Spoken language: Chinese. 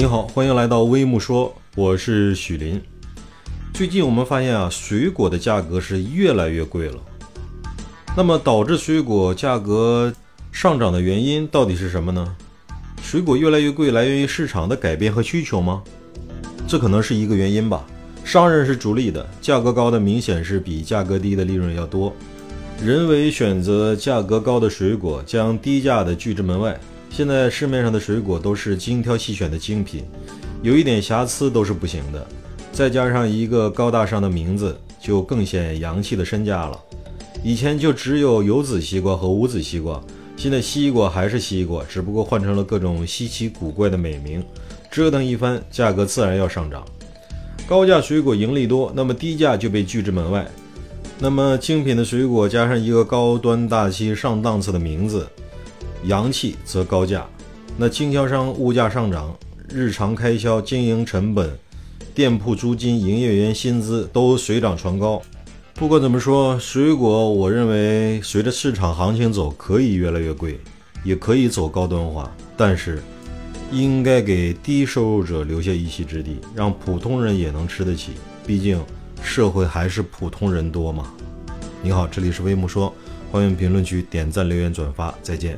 你好，欢迎来到微木说，我是许林。最近我们发现啊，水果的价格是越来越贵了。那么导致水果价格上涨的原因到底是什么呢？水果越来越贵，来源于市场的改变和需求吗？这可能是一个原因吧。商人是逐利的，价格高的明显是比价格低的利润要多。人为选择价格高的水果，将低价的拒之门外。现在市面上的水果都是精挑细选的精品，有一点瑕疵都是不行的。再加上一个高大上的名字，就更显洋气的身价了。以前就只有有籽西瓜和无籽西瓜，现在西瓜还是西瓜，只不过换成了各种稀奇古怪的美名，折腾一番，价格自然要上涨。高价水果盈利多，那么低价就被拒之门外。那么精品的水果加上一个高端大气上档次的名字，洋气则高价。那经销商物价上涨，日常开销、经营成本。店铺租金、营业员薪资都水涨船高。不管怎么说，水果我认为随着市场行情走，可以越来越贵，也可以走高端化，但是应该给低收入者留下一席之地，让普通人也能吃得起。毕竟社会还是普通人多嘛。你好，这里是微木说，欢迎评论区点赞、留言、转发，再见。